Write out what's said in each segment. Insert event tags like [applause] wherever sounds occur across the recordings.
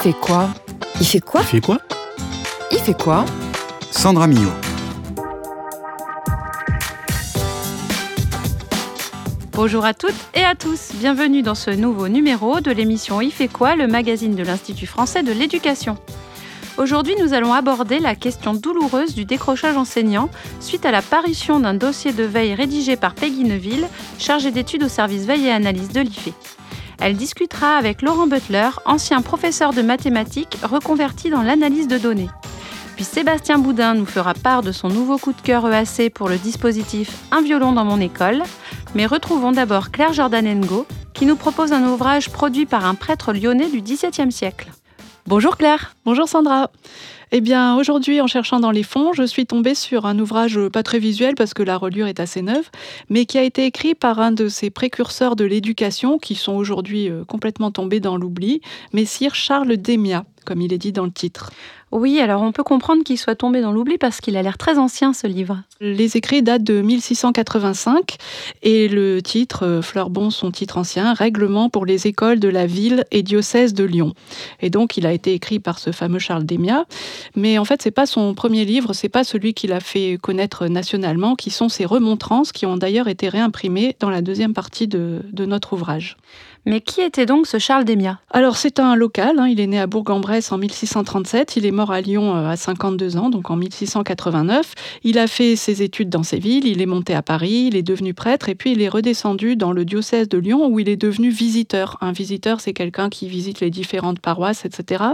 fait quoi Il fait quoi Il fait quoi Il fait quoi Sandra Millot. Bonjour à toutes et à tous, bienvenue dans ce nouveau numéro de l'émission Il fait quoi, le magazine de l'Institut français de l'éducation. Aujourd'hui, nous allons aborder la question douloureuse du décrochage enseignant suite à la parution d'un dossier de veille rédigé par Peggy Neuville, chargée d'études au service veille et analyse de l'IFE. Elle discutera avec Laurent Butler, ancien professeur de mathématiques reconverti dans l'analyse de données. Puis Sébastien Boudin nous fera part de son nouveau coup de cœur EAC pour le dispositif Un violon dans mon école. Mais retrouvons d'abord Claire Jordanengo, qui nous propose un ouvrage produit par un prêtre lyonnais du XVIIe siècle. Bonjour Claire. Bonjour Sandra. Eh bien, aujourd'hui, en cherchant dans les fonds, je suis tombée sur un ouvrage pas très visuel parce que la reliure est assez neuve, mais qui a été écrit par un de ces précurseurs de l'éducation qui sont aujourd'hui euh, complètement tombés dans l'oubli, Messire Charles Démia, comme il est dit dans le titre. Oui, alors on peut comprendre qu'il soit tombé dans l'oubli parce qu'il a l'air très ancien ce livre. Les écrits datent de 1685 et le titre, euh, Fleurbon, son titre ancien, Règlement pour les écoles de la ville et diocèse de Lyon. Et donc il a été écrit par ce fameux Charles Démia, mais en fait c'est pas son premier livre, c'est pas celui qu'il a fait connaître nationalement, qui sont ses remontrances qui ont d'ailleurs été réimprimées dans la deuxième partie de, de notre ouvrage. Mais qui était donc ce Charles Démia Alors c'est un local, hein, il est né à Bourg-en-Bresse en 1637, il est mort à Lyon euh, à 52 ans, donc en 1689. Il a fait ses études dans ces villes, il est monté à Paris, il est devenu prêtre et puis il est redescendu dans le diocèse de Lyon où il est devenu visiteur. Un visiteur c'est quelqu'un qui visite les différentes paroisses, etc.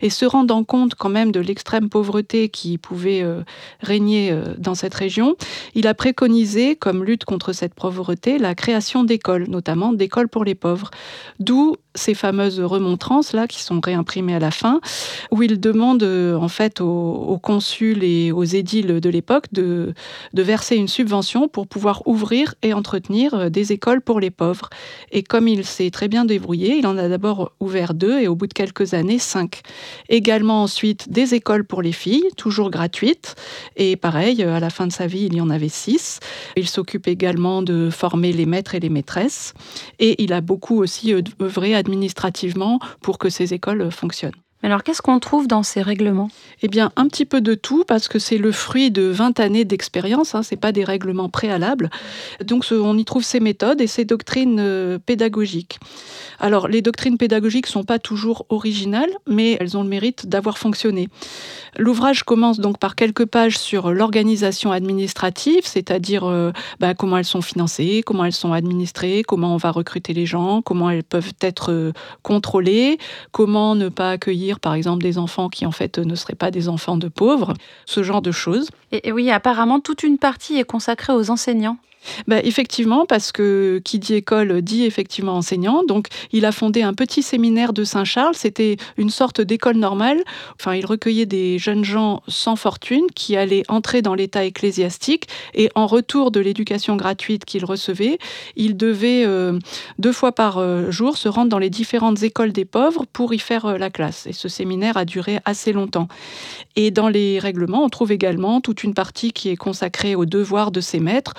Et se rendant compte quand même de l'extrême pauvreté qui pouvait euh, régner euh, dans cette région, il a préconisé comme lutte contre cette pauvreté la création d'écoles, notamment d'écoles pour les pauvres. D'où ces fameuses remontrances là qui sont réimprimées à la fin, où il demande euh, en fait aux, aux, consuls et aux édiles de l'époque de, de, verser une subvention pour pouvoir ouvrir et entretenir euh, des écoles pour les pauvres. Et comme il s'est très bien débrouillé, il en a d'abord ouvert deux et au bout de quelques années cinq. Également ensuite des écoles pour les filles, toujours gratuites. Et pareil, à la fin de sa vie, il y en avait six. Il s'occupe également de former les maîtres et les maîtresses. Et il a beaucoup aussi euh, œuvré à administrativement pour que ces écoles fonctionnent. Alors qu'est-ce qu'on trouve dans ces règlements? Eh bien, un petit peu de tout, parce que c'est le fruit de 20 années d'expérience, hein, ce n'est pas des règlements préalables. Donc on y trouve ces méthodes et ces doctrines euh, pédagogiques. Alors les doctrines pédagogiques ne sont pas toujours originales, mais elles ont le mérite d'avoir fonctionné. L'ouvrage commence donc par quelques pages sur l'organisation administrative, c'est-à-dire euh, bah, comment elles sont financées, comment elles sont administrées, comment on va recruter les gens, comment elles peuvent être euh, contrôlées, comment ne pas accueillir par exemple des enfants qui en fait ne seraient pas des enfants de pauvres, ce genre de choses. Et, oui, apparemment toute une partie est consacrée aux enseignants. Ben, effectivement, parce que qui dit école dit effectivement enseignant. Donc, il a fondé un petit séminaire de Saint-Charles. C'était une sorte d'école normale. Enfin, il recueillait des jeunes gens sans fortune qui allaient entrer dans l'état ecclésiastique et en retour de l'éducation gratuite qu'ils recevaient, ils devaient euh, deux fois par euh, jour se rendre dans les différentes écoles des pauvres pour y faire euh, la classe. Et ce séminaire a duré assez longtemps. Et dans les règlements, on trouve également toute une partie qui est consacrée aux devoirs de ces maîtres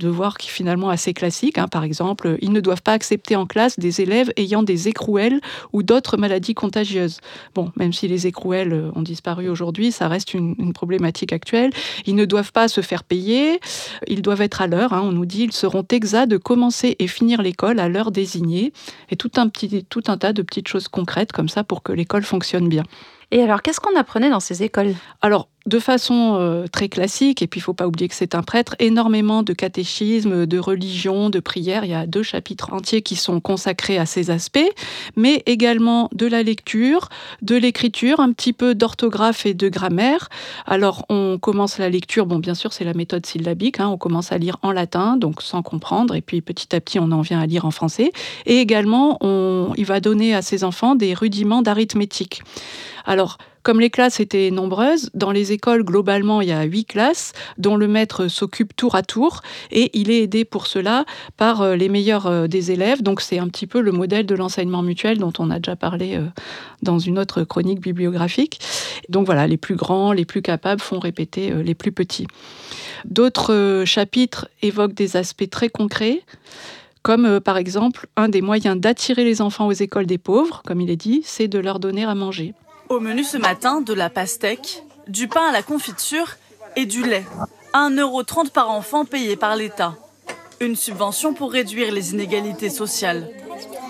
devoirs qui finalement assez classiques. Hein. Par exemple, ils ne doivent pas accepter en classe des élèves ayant des écrouelles ou d'autres maladies contagieuses. Bon, même si les écrouelles ont disparu aujourd'hui, ça reste une, une, problématique actuelle. Ils ne doivent pas se faire payer, ils doivent être à l'heure. Hein. On nous dit ils seront exacts de commencer et finir l'école à l'heure désignée. Et tout un, petit, tout un tas de petites choses concrètes comme ça pour que l'école fonctionne bien. Et alors, qu'est-ce qu'on apprenait dans ces écoles? Alors, de façon euh, très classique, et puis il faut pas oublier que c'est un prêtre, énormément de catéchisme, de religion, de prière. Il y a deux chapitres entiers qui sont consacrés à ces aspects, mais également de la lecture, de l'écriture, un petit peu d'orthographe et de grammaire. Alors on commence la lecture, bon bien sûr c'est la méthode syllabique, hein, on commence à lire en latin, donc sans comprendre, et puis petit à petit on en vient à lire en français. Et également on, il va donner à ses enfants des rudiments d'arithmétique. Alors comme les classes étaient nombreuses, dans les écoles, globalement, il y a huit classes dont le maître s'occupe tour à tour et il est aidé pour cela par euh, les meilleurs euh, des élèves. Donc c'est un petit peu le modèle de l'enseignement mutuel dont on a déjà parlé euh, dans une autre chronique bibliographique. Donc voilà, les plus grands, les plus capables font répéter les plus petits. D'autres chapitres évoquent des aspects très concrets comme par exemple un des moyens d'attirer les enfants aux écoles des pauvres, comme il est dit, c'est de leur donner à manger. Au menu ce matin, de la pastèque, du pain à la confiture et du lait. 1,30€ par enfant payé par l'État. Une subvention pour réduire les inégalités sociales.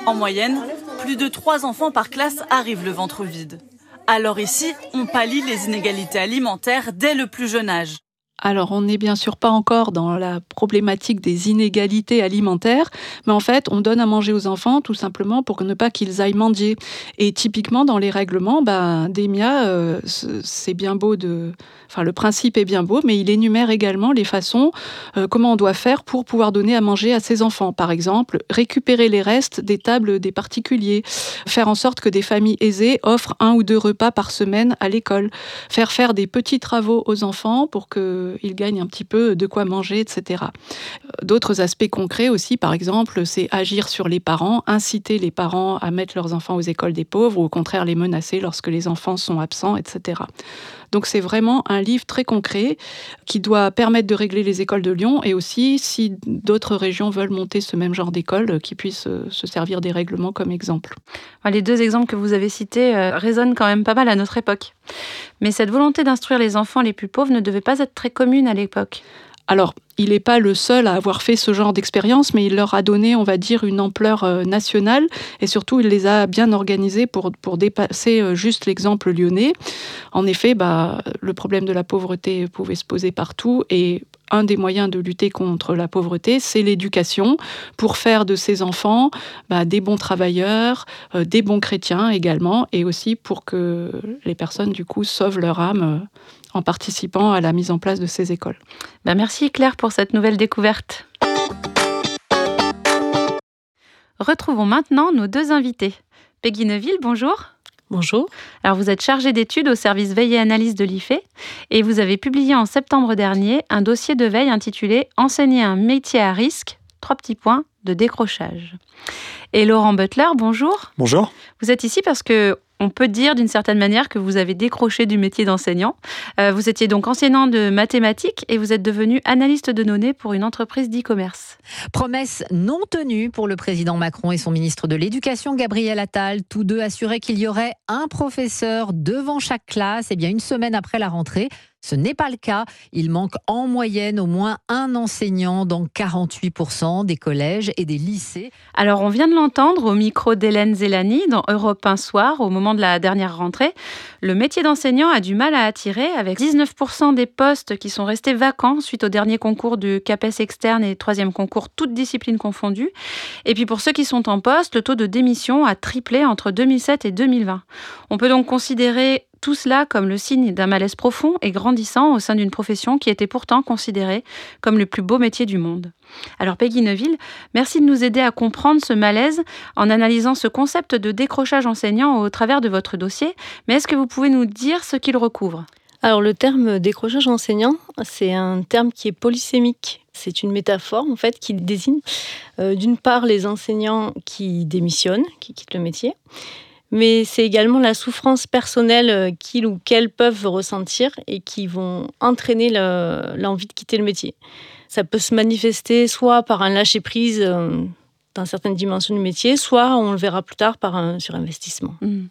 En moyenne, plus de 3 enfants par classe arrivent le ventre vide. Alors ici, on pallie les inégalités alimentaires dès le plus jeune âge. Alors, on n'est bien sûr pas encore dans la problématique des inégalités alimentaires, mais en fait, on donne à manger aux enfants tout simplement pour ne pas qu'ils aillent mendier. Et typiquement, dans les règlements, ben, Demia, euh, c'est bien beau de. Enfin, le principe est bien beau, mais il énumère également les façons, euh, comment on doit faire pour pouvoir donner à manger à ses enfants. Par exemple, récupérer les restes des tables des particuliers, faire en sorte que des familles aisées offrent un ou deux repas par semaine à l'école, faire faire des petits travaux aux enfants pour que ils gagnent un petit peu de quoi manger, etc. D'autres aspects concrets aussi, par exemple, c'est agir sur les parents, inciter les parents à mettre leurs enfants aux écoles des pauvres ou au contraire les menacer lorsque les enfants sont absents, etc. Donc c'est vraiment un livre très concret qui doit permettre de régler les écoles de Lyon et aussi, si d'autres régions veulent monter ce même genre d'école, qui puissent euh, se servir des règlements comme exemple. Les deux exemples que vous avez cités euh, résonnent quand même pas mal à notre époque. Mais cette volonté d'instruire les enfants les plus pauvres ne devait pas être très commune à l'époque. Alors, il n'est pas le seul à avoir fait ce genre d'expérience, mais il leur a donné, on va dire, une ampleur euh, nationale. Et surtout, il les a bien organisés pour, pour dépasser euh, juste l'exemple lyonnais. En effet, bah, le problème de la pauvreté pouvait se poser partout. Et un des moyens de lutter contre la pauvreté, c'est l'éducation. Pour faire de ces enfants bah, des bons travailleurs, euh, des bons chrétiens également, et aussi pour que les personnes, du coup, sauvent leur âme en participant à la mise en place de ces écoles. Ben merci Claire pour cette nouvelle découverte. Retrouvons maintenant nos deux invités. Peggy Neuville, bonjour. Bonjour. Alors vous êtes chargée d'études au service veille et analyse de l'IFE et vous avez publié en septembre dernier un dossier de veille intitulé Enseigner un métier à risque, trois petits points de décrochage. Et Laurent Butler, bonjour. Bonjour. Vous êtes ici parce que on peut dire d'une certaine manière que vous avez décroché du métier d'enseignant. Euh, vous étiez donc enseignant de mathématiques et vous êtes devenu analyste de données pour une entreprise d'e-commerce. Promesse non tenue pour le président Macron et son ministre de l'Éducation, Gabriel Attal. Tous deux assuraient qu'il y aurait un professeur devant chaque classe. Eh une semaine après la rentrée, ce n'est pas le cas. Il manque en moyenne au moins un enseignant dans 48% des collèges et des lycées. Alors, on vient de l'entendre au micro d'Hélène Zélani dans Europe 1 Soir au moment de la dernière rentrée. Le métier d'enseignant a du mal à attirer avec 19% des postes qui sont restés vacants suite au dernier concours du CAPES externe et troisième concours, toutes disciplines confondues. Et puis pour ceux qui sont en poste, le taux de démission a triplé entre 2007 et 2020. On peut donc considérer tout cela comme le signe d'un malaise profond et grandissant au sein d'une profession qui était pourtant considérée comme le plus beau métier du monde. Alors Peggy Neuville, merci de nous aider à comprendre ce malaise en analysant ce concept de décrochage enseignant au travers de votre dossier, mais est-ce que vous pouvez nous dire ce qu'il recouvre? Alors le terme décrochage enseignant, c'est un terme qui est polysémique. C'est une métaphore en fait qui désigne euh, d'une part les enseignants qui démissionnent, qui quittent le métier, mais c'est également la souffrance personnelle euh, qu'ils ou qu'elles peuvent ressentir et qui vont entraîner l'envie de quitter le métier. Ça peut se manifester soit par un lâcher-prise euh, dans certaines dimensions du métier, soit, on le verra plus tard, par un surinvestissement. Mmh.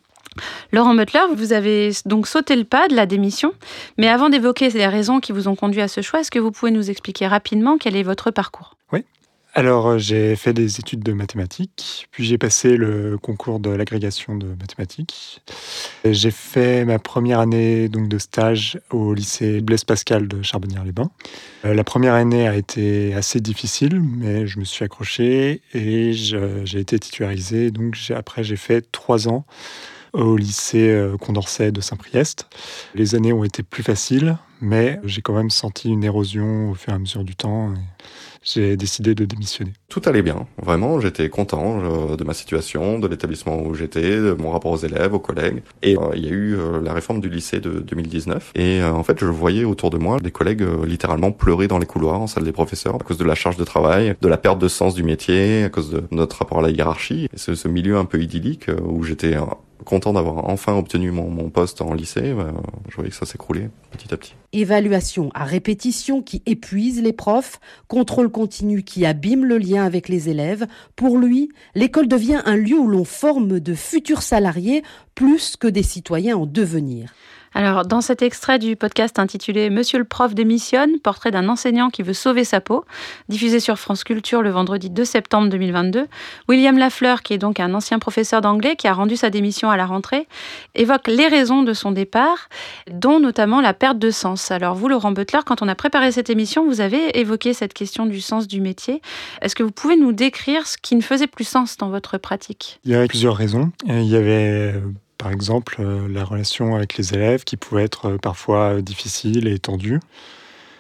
Laurent Butler, vous avez donc sauté le pas de la démission, mais avant d'évoquer les raisons qui vous ont conduit à ce choix, est-ce que vous pouvez nous expliquer rapidement quel est votre parcours? Alors, euh, j'ai fait des études de mathématiques, puis j'ai passé le concours de l'agrégation de mathématiques. J'ai fait ma première année donc, de stage au lycée Blaise Pascal de Charbonnières-les-Bains. Euh, la première année a été assez difficile, mais je me suis accroché et j'ai été titularisé. Donc, après, j'ai fait trois ans au lycée euh, Condorcet de Saint-Priest. Les années ont été plus faciles, mais j'ai quand même senti une érosion au fur et à mesure du temps j'ai décidé de démissionner. Tout allait bien, vraiment, j'étais content euh, de ma situation, de l'établissement où j'étais, de mon rapport aux élèves, aux collègues. Et euh, il y a eu euh, la réforme du lycée de 2019. Et en fait, je voyais autour de moi des collègues littéralement pleurer dans les couloirs en salle des professeurs à cause de la charge de travail, de la perte de sens du métier, à cause de notre rapport à la hiérarchie. Et ce milieu un peu idyllique où j'étais content d'avoir enfin obtenu mon, poste en lycée, bah, je voyais que ça s'écroulait petit à petit. Évaluation à répétition qui épuise les profs, contrôle continu qui abîme le lien avec les élèves. Pour lui, l'école devient un lieu où l'on forme de futurs salariés plus que des citoyens en devenir. Alors, dans cet extrait du podcast intitulé Monsieur le prof démissionne, portrait d'un enseignant qui veut sauver sa peau, diffusé sur France Culture le vendredi 2 septembre 2022, William Lafleur, qui est donc un ancien professeur d'anglais qui a rendu sa démission à la rentrée, évoque les raisons de son départ, dont notamment la perte de sens. Alors, vous, Laurent Butler, quand on a préparé cette émission, vous avez évoqué cette question du sens du métier. Est-ce que vous pouvez nous décrire ce qui ne faisait plus sens dans votre pratique? Il y avait plusieurs raisons. Il y avait par exemple, euh, la relation avec les élèves qui pouvait être euh, parfois euh, difficile et tendue.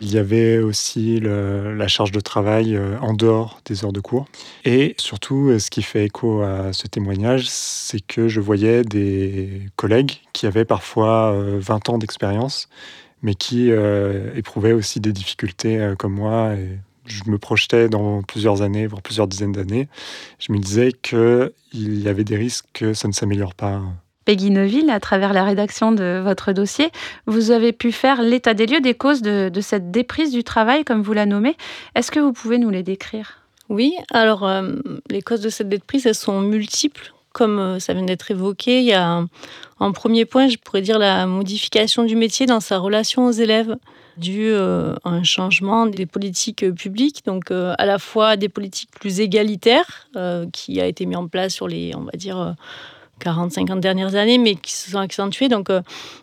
Il y avait aussi la charge de travail en dehors des heures de cours. Et surtout, ce qui fait écho à ce témoignage, c'est que je voyais des collègues qui avaient parfois 20 ans d'expérience, mais qui éprouvaient aussi des difficultés comme moi. Et je me projetais dans plusieurs années, voire plusieurs dizaines d'années. Je me disais qu'il y avait des risques que ça ne s'améliore pas Peggy Neuville, à travers la rédaction de votre dossier, vous avez pu faire l'état des lieux des causes de, cette déprise du travail, comme vous la nommez. Est-ce que vous pouvez nous les décrire? Oui, alors euh, les causes de cette déprise, elles sont multiples. Comme euh, ça vient d'être évoqué, il y a en premier point, je pourrais dire la modification du métier dans sa relation aux élèves dû euh, à un changement des politiques publiques, donc à la fois des politiques plus égalitaires qui a été mis en place sur les, on va dire, 40-50 dernières années, mais qui se sont accentuées. Donc, euh,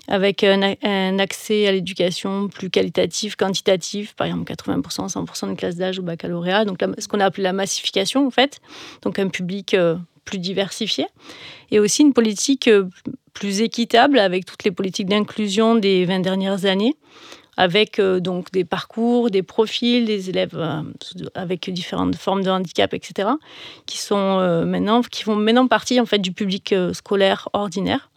avec un, accès à l'éducation plus qualitatif, quantitatif, par exemple 80%, 100% de classe d'âge au baccalauréat. Donc, ce qu'on a appelé la massification, en fait. Donc, un public euh, plus diversifié. Et aussi une politique euh, plus équitable avec toutes les politiques d'inclusion des 20 dernières années avec euh, donc des parcours, des profils, des élèves euh, avec différentes formes de handicap, etc., qui sont euh, maintenant, qui font maintenant partie en fait du public scolaire ordinaire.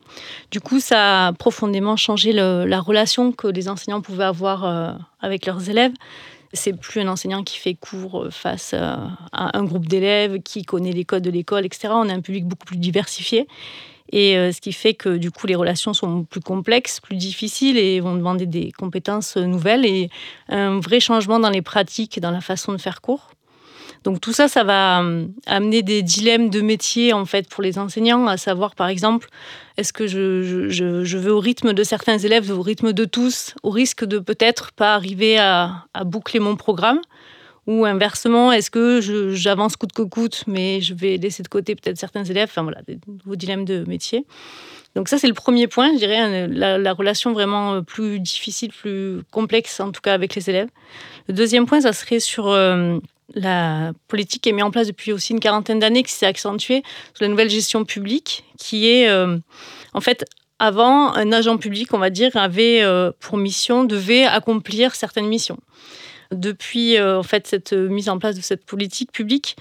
Du coup, ça a profondément changé la relation que les enseignants pouvaient avoir avec leurs élèves. C'est plus un enseignant qui fait cours face à un groupe d'élèves, qui connaît les codes de l'école, etc. On a un public beaucoup plus diversifié. Et euh, ce qui fait que du coup les relations sont plus complexes, plus difficiles et vont demander des compétences nouvelles et un vrai changement dans les pratiques, dans la façon de faire cours. Donc tout ça, ça va euh, amener des dilemmes de métier en fait pour les enseignants, à savoir par exemple, est-ce que je, je, je, veux au rythme de certains élèves, au rythme de tous, au risque de peut-être pas arriver à boucler mon programme? Ou inversement, est-ce que j'avance coûte que coûte, mais je vais laisser de côté peut-être certains élèves Enfin voilà, des nouveaux dilemmes de métier. Donc ça, c'est le premier point, je dirais, la, relation vraiment euh, plus difficile, plus complexe, en tout cas avec les élèves. Le deuxième point, ça serait sur euh, la politique qui est mise en place depuis aussi une quarantaine d'années, qui s'est accentuée sur la nouvelle gestion publique, qui est, euh, en fait, avant, un agent public, on va dire, avait pour mission, devait accomplir certaines missions depuis euh, en fait cette euh, mise en place de cette politique publique,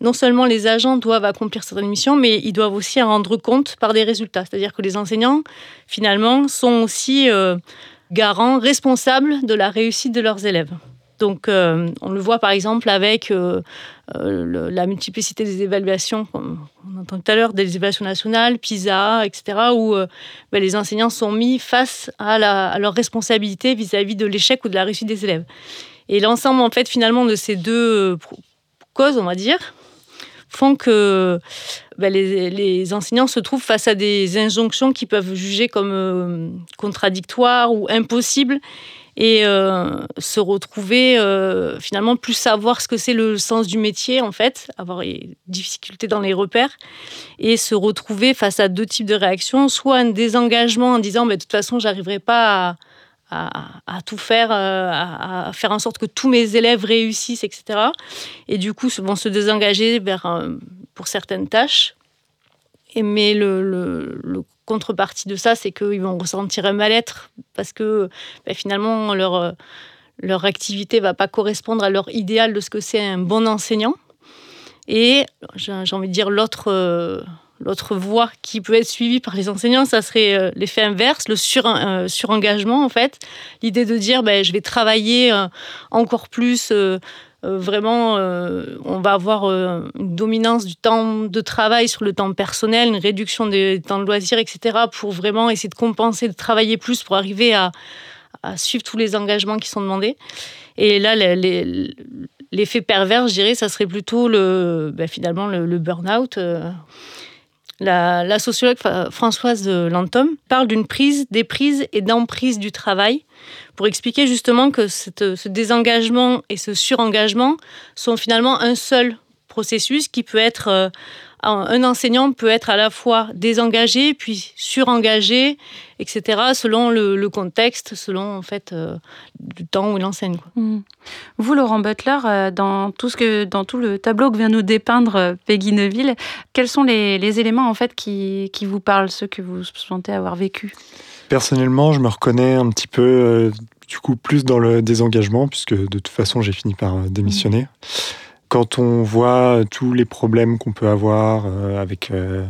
non seulement les agents doivent accomplir certaines missions, mais ils doivent aussi en rendre compte par des résultats. C'est-à-dire que les enseignants, finalement, sont aussi euh, garants, responsables de la réussite de leurs élèves. Donc, on le voit par exemple avec la multiplicité des évaluations, comme on entend tout à l'heure, des évaluations nationales, PISA, etc., où ben, les enseignants sont mis face à, à leur responsabilité vis-à-vis de l'échec ou de la réussite des élèves. Et l'ensemble, en fait, finalement, de ces deux euh, causes, on va dire, font que ben, les, enseignants se trouvent face à des injonctions qui peuvent juger comme euh, contradictoires ou impossibles et euh, se retrouver finalement plus savoir ce que c'est le sens du métier en fait, avoir des difficultés dans les repères et se retrouver face à deux types de réactions, soit un désengagement en disant ben, de toute façon j'arriverai pas à à, tout faire, euh, à, faire en sorte que tous mes élèves réussissent, etc. Et du coup, vont se désengager euh, pour certaines tâches. Mais le, contrepartie de ça, c'est qu'ils vont ressentir un mal-être parce que ben, finalement, leur, euh, leur activité va pas correspondre à leur idéal de ce que c'est un bon enseignant. Et j'ai envie de dire l'autre L'autre voie qui peut être suivie par les enseignants, ça serait euh, l'effet inverse, le sur, euh, surengagement en fait. L'idée de dire, ben, je vais travailler euh, encore plus vraiment, on va avoir une dominance du temps de travail sur le temps personnel, une réduction des temps de loisirs, etc., pour vraiment essayer de compenser, de travailler plus pour arriver à, suivre tous les engagements qui sont demandés. Et là, l'effet pervers, je dirais, ça serait plutôt le, ben, finalement le, burn-out. La, sociologue Françoise Lantom parle d'une prise, déprise et d'emprise du travail pour expliquer justement que ce désengagement et ce surengagement sont finalement un seul processus qui peut être euh, un enseignant peut être à la fois désengagé puis surengagé, etc. selon le, contexte, selon en fait euh, du temps où il enseigne. Mmh. Vous, Laurent Butler, euh, dans tout ce que dans tout le tableau que vient nous dépeindre euh, Peggy Neuville, quels sont les, éléments en fait qui, qui, vous parlent, ceux que vous sentez avoir vécu? Personnellement, je me reconnais un petit peu du coup plus dans le désengagement puisque de toute façon j'ai fini par démissionner. Mmh quand on voit tous les problèmes qu'on peut avoir euh, avec, euh,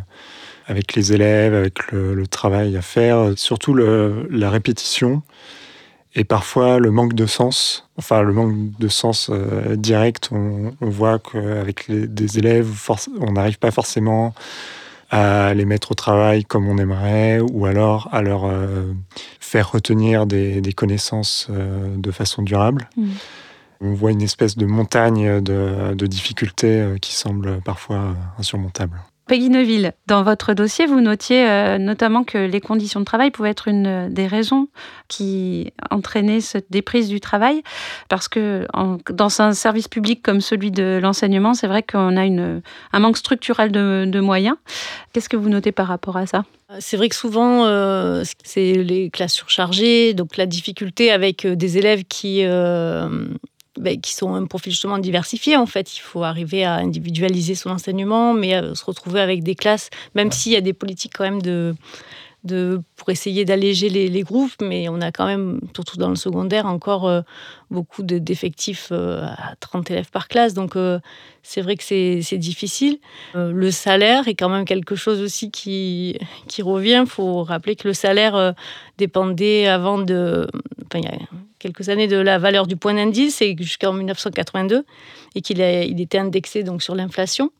avec les élèves, avec le, travail à faire, surtout la répétition et parfois le manque de sens, enfin le manque de sens euh, direct, on, voit qu'avec des élèves, on n'arrive pas forcément à les mettre au travail comme on aimerait, ou alors à leur faire retenir des, connaissances de façon durable. Mmh on voit une espèce de montagne de, difficultés euh, qui semble parfois insurmontable. Peggy Neuville, dans votre dossier, vous notiez euh, notamment que les conditions de travail pouvaient être une des raisons qui entraînaient cette déprise du travail, parce que dans un service public comme celui de l'enseignement, c'est vrai qu'on a une, un manque structurel de, moyens. Qu'est-ce que vous notez par rapport à ça? C'est vrai que souvent, euh, c'est les classes surchargées, donc la difficulté avec des élèves qui ben, qui sont un profil justement diversifié. En fait, il faut arriver à individualiser son enseignement, mais à se retrouver avec des classes, même s'il y a des politiques quand même de, de, pour essayer d'alléger les, groupes, mais on a quand même, surtout dans le secondaire, encore euh, beaucoup d'effectifs euh, à 30 élèves par classe. Donc, euh, c'est vrai que c'est difficile. le salaire est quand même quelque chose aussi qui, revient. Il faut rappeler que le salaire dépendait avant de. Il y a quelques années de la valeur du point d'indice et jusqu'en 1982 et qu'il il était indexé donc sur l'inflation.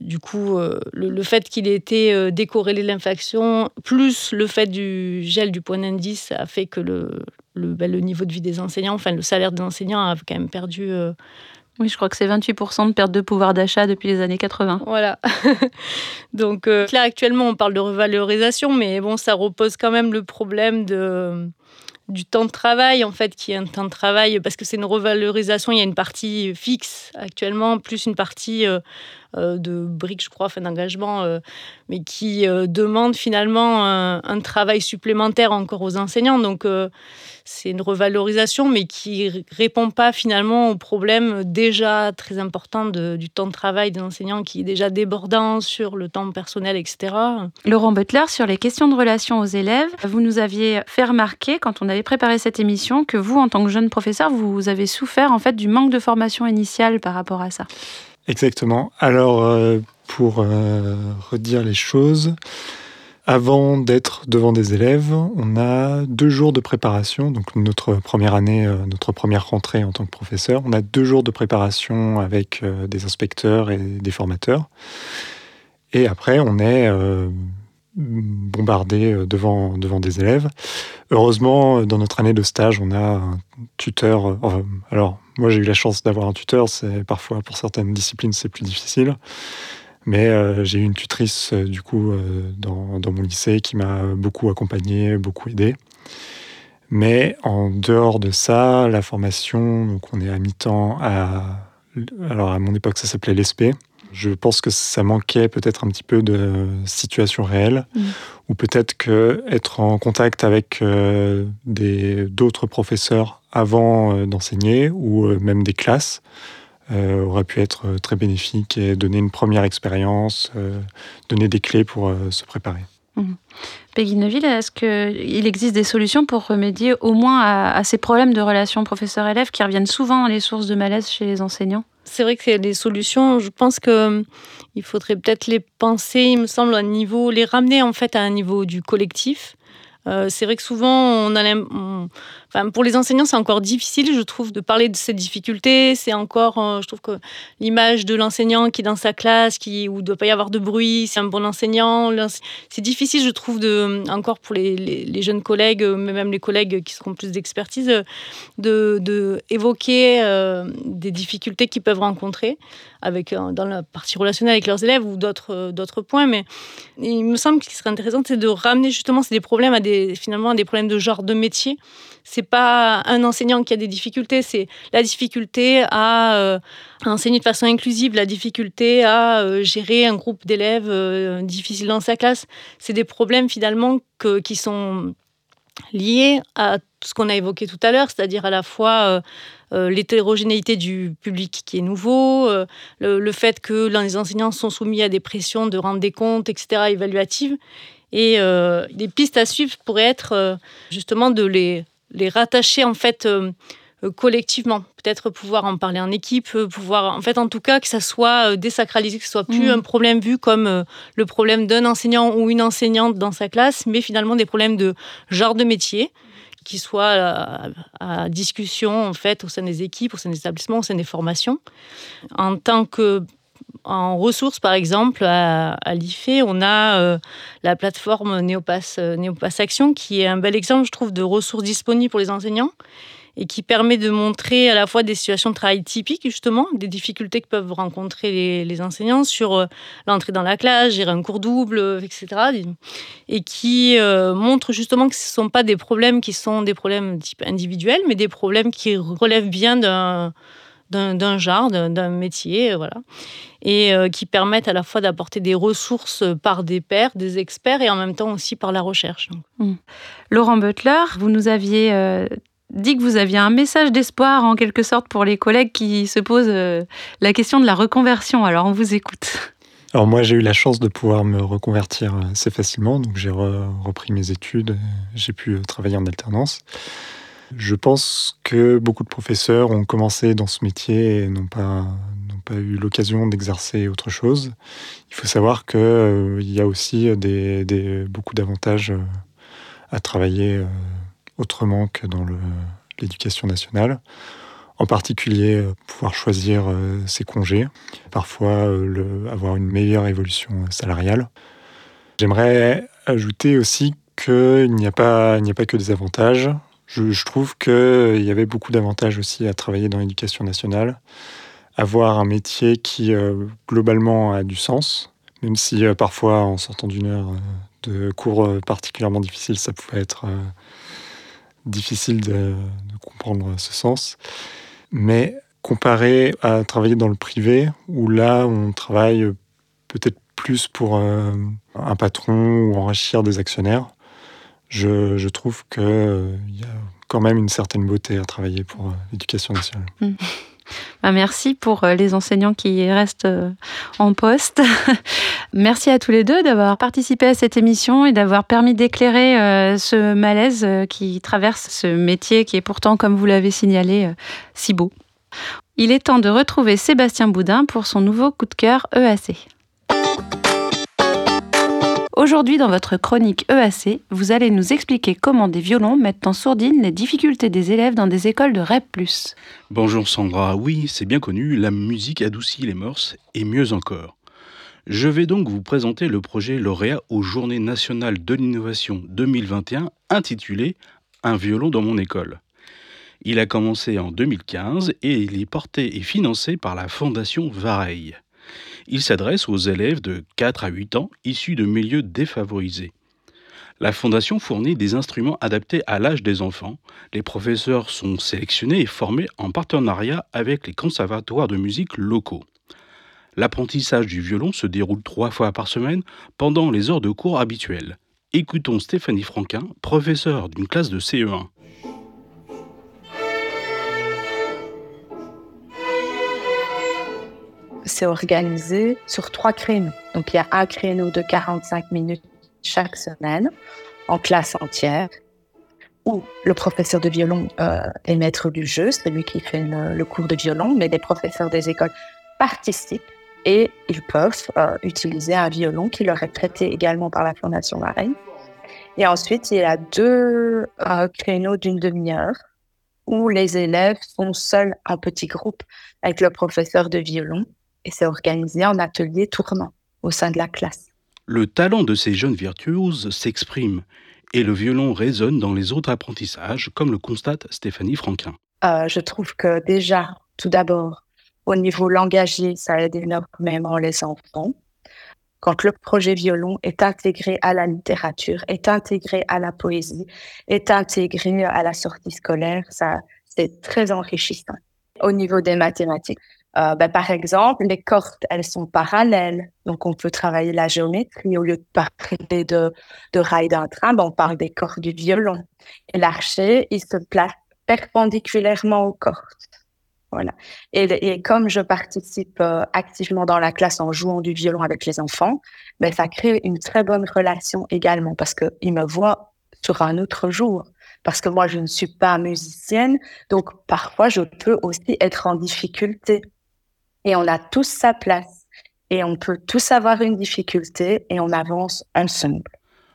Du coup, euh, le, fait qu'il ait été décorrélé de l'inflation, plus le fait du gel du point d'indice, a fait que le, le, ben, le, niveau de vie des enseignants, enfin le salaire des enseignants a quand même perdu. Euh, oui, je crois que c'est 28% de perte de pouvoir d'achat depuis les années 80. Voilà. [laughs] Donc là, actuellement, on parle de revalorisation, mais bon, ça repose quand même le problème de du temps de travail, en fait, qui est un temps de travail, parce que c'est une revalorisation, il y a une partie fixe actuellement, plus une partie euh, euh, de briques, je crois, enfin d'engagement, euh, mais qui demande finalement un, travail supplémentaire encore aux enseignants. Donc, c'est une revalorisation, mais qui répond pas finalement au problème déjà très important du temps de travail des enseignants, qui est déjà débordant sur le temps personnel, etc. Laurent Butler, sur les questions de relation aux élèves, vous nous aviez fait remarquer, quand on avait préparé cette émission, que vous, en tant que jeune professeur, vous avez souffert en fait du manque de formation initiale par rapport à ça. Exactement. Alors, euh, pour euh, redire les choses, avant d'être devant des élèves, on a deux jours de préparation. Donc notre première année, euh, notre première rentrée en tant que professeur, on a deux jours de préparation avec des inspecteurs et des formateurs. Et après, on est bombardé devant, devant des élèves. Heureusement, dans notre année de stage, on a un tuteur. alors, moi, j'ai eu la chance d'avoir un tuteur. C'est parfois, pour certaines disciplines, c'est plus difficile. Mais euh, j'ai eu une tutrice euh, du coup euh, dans, dans, mon lycée qui m'a beaucoup accompagné, beaucoup aidé. Mais en dehors de ça, la formation, donc on est à mi-temps à alors à mon époque ça s'appelait l'ESP. Je pense que ça manquait peut-être un petit peu de situation réelle, mmh. ou peut-être que être en contact avec des d'autres professeurs avant d'enseigner, ou même des classes, euh, aurait pu être euh, très bénéfique et donner une première expérience, euh, donner des clés pour se préparer. Mmh. Peggy Neuville, est-ce qu'il existe des solutions pour remédier au moins à, ces problèmes de relations professeur-élève qui reviennent souvent dans les sources de malaise chez les enseignants? C'est vrai que les solutions, je pense qu'il faudrait peut-être les penser, il me semble, à un niveau, les ramener en fait à un niveau du collectif. c'est vrai que souvent, on a Enfin, pour les enseignants, c'est encore difficile, je trouve, de parler de ces difficultés. C'est encore, euh, je trouve que l'image de l'enseignant qui est dans sa classe, qui, où ne doit pas y avoir de bruit, c'est un bon enseignant. C'est difficile, je trouve, de, encore pour les, jeunes collègues, mais même les collègues qui seront plus d'expertise, de, évoquer euh, des difficultés qu'ils peuvent rencontrer avec, euh, dans la partie relationnelle avec leurs élèves ou d'autres, points. Mais il me semble qu'il serait intéressant, de ramener justement ces problèmes à des, finalement, des problèmes de genre de métier pas un enseignant qui a des difficultés, c'est la difficulté à, euh, enseigner de façon inclusive, la difficulté à euh, gérer un groupe d'élèves euh, difficile dans sa classe. C'est des problèmes finalement qui sont liés à ce qu'on a évoqué tout à l'heure, c'est-à-dire à la fois l'hétérogénéité du public qui est nouveau, le, fait que les enseignants sont soumis à des pressions de rendre des comptes, etc., évaluatives. Et des pistes à suivre pourraient être justement de les les rattacher en fait euh, euh, collectivement. Peut-être pouvoir en parler en équipe, euh, pouvoir, en fait, en tout cas, que ça soit désacralisé, que ce soit plus mm. un problème vu comme le problème d'un enseignant ou une enseignante dans sa classe, mais finalement des problèmes de genre de métier qui soient à, discussion en fait au sein des équipes, au sein des établissements, au sein des formations. En tant que en ressources, par exemple, à, l'IFE, on a euh, la plateforme Néopass, euh, Action, qui est un bel exemple, je trouve, de ressources disponibles pour les enseignants et qui permet de montrer à la fois des situations de travail typiques, justement, des difficultés que peuvent rencontrer les, enseignants sur euh, l'entrée dans la classe, gérer un cours double, etc. Et qui montre justement que ce ne sont pas des problèmes qui sont des problèmes type individuels, mais des problèmes qui relèvent bien d'un d'un genre, d'un métier, voilà et euh, qui permettent à la fois d'apporter des ressources par des pairs, des experts, et en même temps aussi par la recherche. Mmh. Laurent Butler, vous nous aviez euh, dit que vous aviez un message d'espoir en quelque sorte pour les collègues qui se posent euh, la question de la reconversion. Alors on vous écoute. Alors moi j'ai eu la chance de pouvoir me reconvertir assez facilement, donc j'ai repris mes études, j'ai pu travailler en alternance. Je pense que beaucoup de professeurs ont commencé dans ce métier et n'ont pas pas eu l'occasion d'exercer autre chose. Il faut savoir qu'il euh, y a aussi des, beaucoup d'avantages euh, à travailler euh, autrement que dans l'éducation nationale. En particulier, pouvoir choisir ses congés, parfois avoir une meilleure évolution salariale. J'aimerais ajouter aussi qu'il n'y a, pas, a pas que des avantages. Je, je trouve qu'il y avait beaucoup d'avantages aussi à travailler dans l'éducation nationale avoir un métier qui euh, globalement a du sens, même si euh, parfois en sortant d'une heure euh, de cours particulièrement difficile, ça pouvait être difficile de, comprendre ce sens. Mais comparé à travailler dans le privé, où là on travaille peut-être plus pour un patron ou enrichir des actionnaires, je, trouve qu'il y a quand même une certaine beauté à travailler pour l'éducation nationale. Mmh. Bah, merci pour euh, les enseignants qui restent euh, en poste. [laughs] merci à tous les deux d'avoir participé à cette émission et d'avoir permis d'éclairer euh, ce malaise qui traverse ce métier qui est pourtant, comme vous l'avez signalé, si beau. Il est temps de retrouver Sébastien Boudin pour son nouveau coup de cœur EAC. Aujourd'hui, dans votre chronique EAC, vous allez nous expliquer comment des violons mettent en sourdine les difficultés des élèves dans des écoles de REP. Bonjour Sandra, oui, c'est bien connu, la musique adoucit les mœurs et mieux encore. Je vais donc vous présenter le projet lauréat aux Journées nationales de l'innovation 2021 intitulé Un violon dans mon école. Il a commencé en 2015 et il est porté et financé par la Fondation Vareille. Il s'adresse aux élèves de 4 à 8 ans issus de milieux défavorisés. La Fondation fournit des instruments adaptés à l'âge des enfants. Les professeurs sont sélectionnés et formés en partenariat avec les conservatoires de musique locaux. L'apprentissage du violon se déroule trois fois par semaine pendant les heures de cours habituelles. Écoutons Stéphanie Franquin, professeure d'une classe de CE1. C'est organisé sur trois créneaux. Donc, il y a un créneau de 45 minutes chaque semaine en classe entière où le professeur de violon euh, est maître du jeu, c'est lui qui fait le, cours de violon, mais les professeurs des écoles participent et ils peuvent euh, utiliser un violon qui leur est prêté également par la Fondation Marraine. Et ensuite, il y a deux euh, créneaux d'une demi-heure où les élèves sont seuls en petit groupe avec le professeur de violon et c'est organisé en atelier tournant au sein de la classe. Le talent de ces jeunes virtuoses s'exprime et le violon résonne dans les autres apprentissages, comme le constate Stéphanie Franquin. Euh, je trouve que déjà, tout d'abord, au niveau langagier, ça aide énormément les enfants. Quand le projet violon est intégré à la littérature, est intégré à la poésie, est intégré à la sortie scolaire, ça, c'est très enrichissant. Au niveau des mathématiques, euh, ben, par exemple, les cordes, elles sont parallèles. Donc, on peut travailler la géométrie. Au lieu de parler de, rails d'un train, on parle des cordes du violon. Et l'archer, il se place perpendiculairement aux cordes. Voilà. Et, comme je participe euh, activement dans la classe en jouant du violon avec les enfants, ben, ça crée une très bonne relation également parce qu'ils me voient sur un autre jour. Parce que moi, je ne suis pas musicienne, donc parfois, je peux aussi être en difficulté. Et on a tous sa place. Et on peut tous avoir une difficulté et on avance ensemble.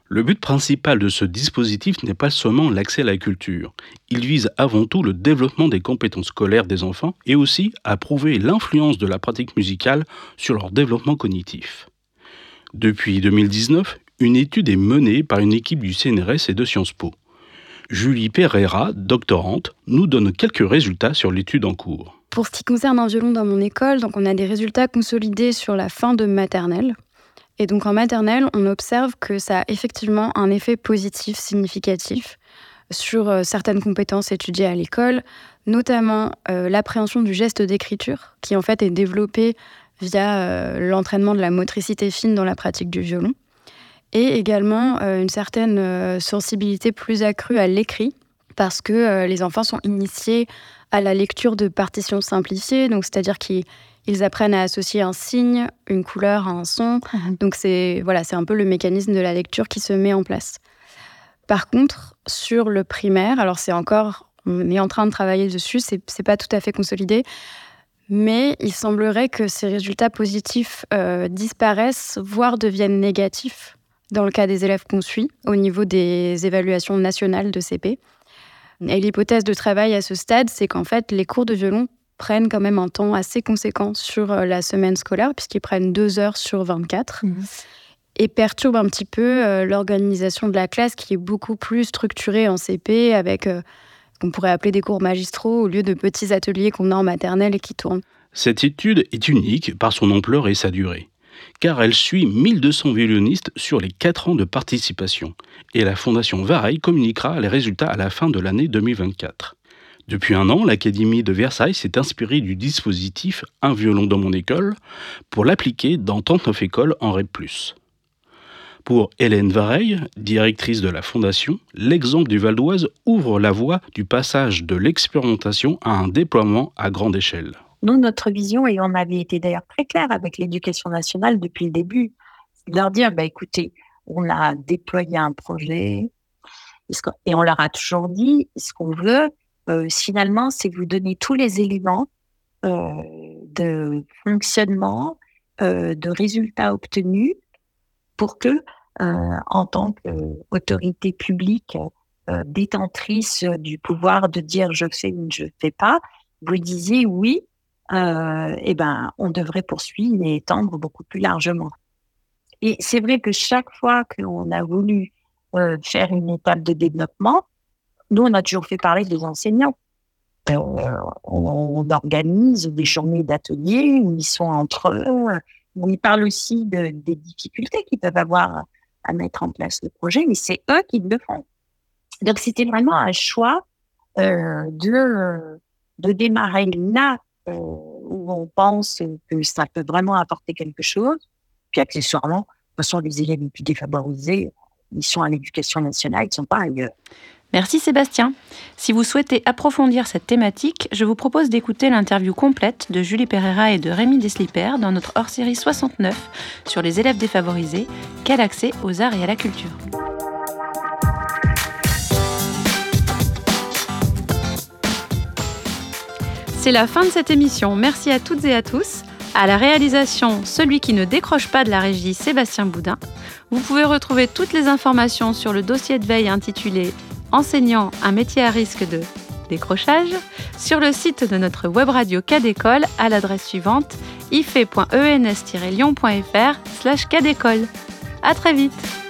Le but principal de ce dispositif n'est pas seulement l'accès à la culture. Il vise avant tout le développement des compétences scolaires des enfants et aussi à prouver l'influence de la pratique musicale sur leur développement cognitif. Depuis 2019, une étude est menée par une équipe du CNRS et de Sciences Po. Julie Pereira, doctorante, nous donne quelques résultats sur l'étude en cours. Pour ce qui concerne un violon dans mon école, donc on a des résultats consolidés sur la fin de maternelle. Et donc en maternelle, on observe que ça a effectivement un effet positif significatif sur euh, certaines compétences étudiées à l'école, notamment euh, l'appréhension du geste d'écriture, qui en fait est développé via euh, l'entraînement de la motricité fine dans la pratique du violon, et également une certaine sensibilité plus accrue à l'écrit, parce que les enfants sont initiés à la lecture de partitions simplifiées, donc c'est-à-dire qu'ils ils apprennent à associer un signe, une couleur à un son. Mhm. Donc c'est voilà, c'est un peu le mécanisme de la lecture qui se met en place. Par contre, sur le primaire, alors c'est encore, on est en train de travailler dessus, c'est, c'est pas tout à fait consolidé, mais il semblerait que ces résultats positifs euh, disparaissent, voire deviennent négatifs dans le cas des élèves qu'on suit au niveau des évaluations nationales de CP. Et l'hypothèse de travail à ce stade, c'est qu'en fait, les cours de violon prennent quand même un temps assez conséquent sur euh, la semaine scolaire, puisqu'ils prennent deux heures sur 24. Mmh. Et perturbent un petit peu euh, l'organisation de la classe qui est beaucoup plus structurée en CP avec euh, ce qu'on pourrait appeler des cours magistraux au lieu de petits ateliers qu'on a en maternelle et qui tournent. Cette étude est unique par son ampleur et sa durée, car elle suit 1200 violonistes sur les 4 ans de participation, et la Fondation Vareille communiquera les résultats à la fin de l'année 2024. Depuis un an, l'Académie de Versailles s'est inspirée du dispositif Un violon dans mon école pour l'appliquer dans 39 écoles en REP+. Pour Hélène Vareille, directrice de la Fondation, l'exemple du Val d'Oise ouvre la voie du passage de l'expérimentation à un déploiement à grande échelle. Nous, notre vision, et on avait été d'ailleurs très clair avec l'éducation nationale depuis le début, c'est de leur dire, bah, écoutez, on a déployé un projet, et on leur a toujours dit, ce qu'on veut, euh, finalement, c'est vous donner tous les éléments euh, de fonctionnement, euh, de résultats obtenus pour que, en tant qu'autorité publique détentrice du pouvoir de dire je fais ou je fais pas, vous disiez oui, eh ben, on devrait poursuivre et étendre beaucoup plus largement. Et c'est vrai que chaque fois qu'on a voulu faire une étape de développement, nous, on a toujours fait parler des enseignants. Euh, on, organise des journées d'ateliers où ils sont entre eux, où ils parlent aussi des difficultés qu'ils peuvent avoir à mettre en place le projet, mais c'est eux qui le font. Donc, c'était vraiment un choix euh, de, de démarrer là euh, où on pense que ça peut vraiment apporter quelque chose. Puis, accessoirement, de toute façon, les élèves les plus défavorisés, ils sont à l'éducation nationale, ils ne sont pas ailleurs. Merci Sébastien. Si vous souhaitez approfondir cette thématique, je vous propose d'écouter l'interview complète de Julie Pereira et de Rémi Desliper dans notre hors-série 69 sur les élèves défavorisés, quel accès aux arts et à la culture. C'est la fin de cette émission. Merci à toutes et à tous. À la réalisation, celui qui ne décroche pas de la régie, Sébastien Boudin. Vous pouvez retrouver toutes les informations sur le dossier de veille intitulé Enseignant un métier à risque de décrochage sur le site de notre web radio Cadécole à l'adresse suivante ife.ens-lyon.fr slash cadécole. À très vite